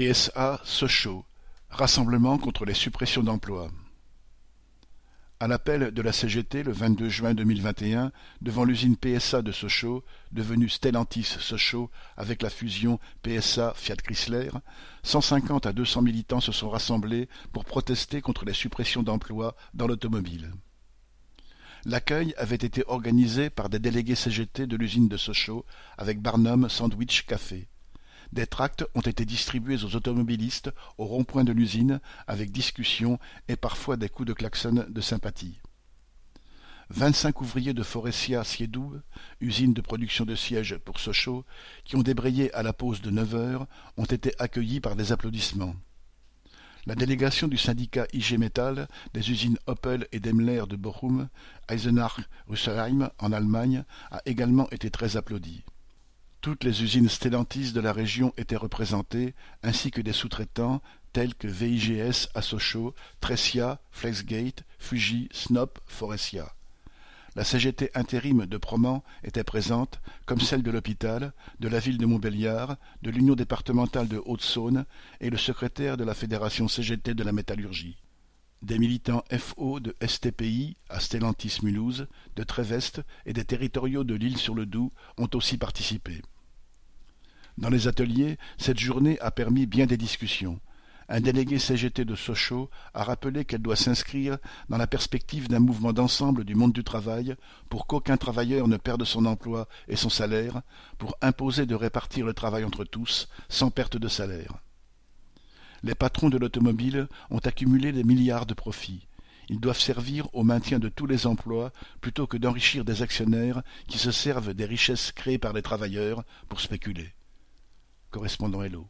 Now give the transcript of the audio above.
PSA Sochaux, rassemblement contre les suppressions d'emplois. À l'appel de la CGT le 22 juin 2021, devant l'usine PSA de Sochaux, devenue Stellantis Sochaux avec la fusion PSA Fiat Chrysler, 150 à 200 militants se sont rassemblés pour protester contre les suppressions d'emplois dans l'automobile. L'accueil avait été organisé par des délégués CGT de l'usine de Sochaux avec Barnum Sandwich Café. Des tracts ont été distribués aux automobilistes au rond-point de l'usine avec discussion et parfois des coups de klaxon de sympathie. Vingt-cinq ouvriers de Forestia Siedoub, usine de production de sièges pour Sochaux, qui ont débrayé à la pause de neuf heures, ont été accueillis par des applaudissements. La délégation du syndicat IG Metall des usines Opel et Daimler de Bochum, Eisenach-Rüsselsheim en Allemagne a également été très applaudie. Toutes les usines Stellantis de la région étaient représentées, ainsi que des sous-traitants tels que VIGS à Sochaux, Tressia, Flexgate, Fuji, Snop, Forestia. La CGT intérim de Proman était présente, comme celle de l'hôpital, de la ville de Montbéliard, de l'Union départementale de Haute-Saône et le secrétaire de la Fédération CGT de la métallurgie. Des militants FO de STPI à Stellantis-Mulhouse, de Tréveste et des territoriaux de l'île-sur-le-Doubs ont aussi participé. Dans les ateliers, cette journée a permis bien des discussions. Un délégué CGT de Sochaux a rappelé qu'elle doit s'inscrire dans la perspective d'un mouvement d'ensemble du monde du travail pour qu'aucun travailleur ne perde son emploi et son salaire, pour imposer de répartir le travail entre tous sans perte de salaire. Les patrons de l'automobile ont accumulé des milliards de profits. Ils doivent servir au maintien de tous les emplois plutôt que d'enrichir des actionnaires qui se servent des richesses créées par les travailleurs pour spéculer. Correspondant Hello.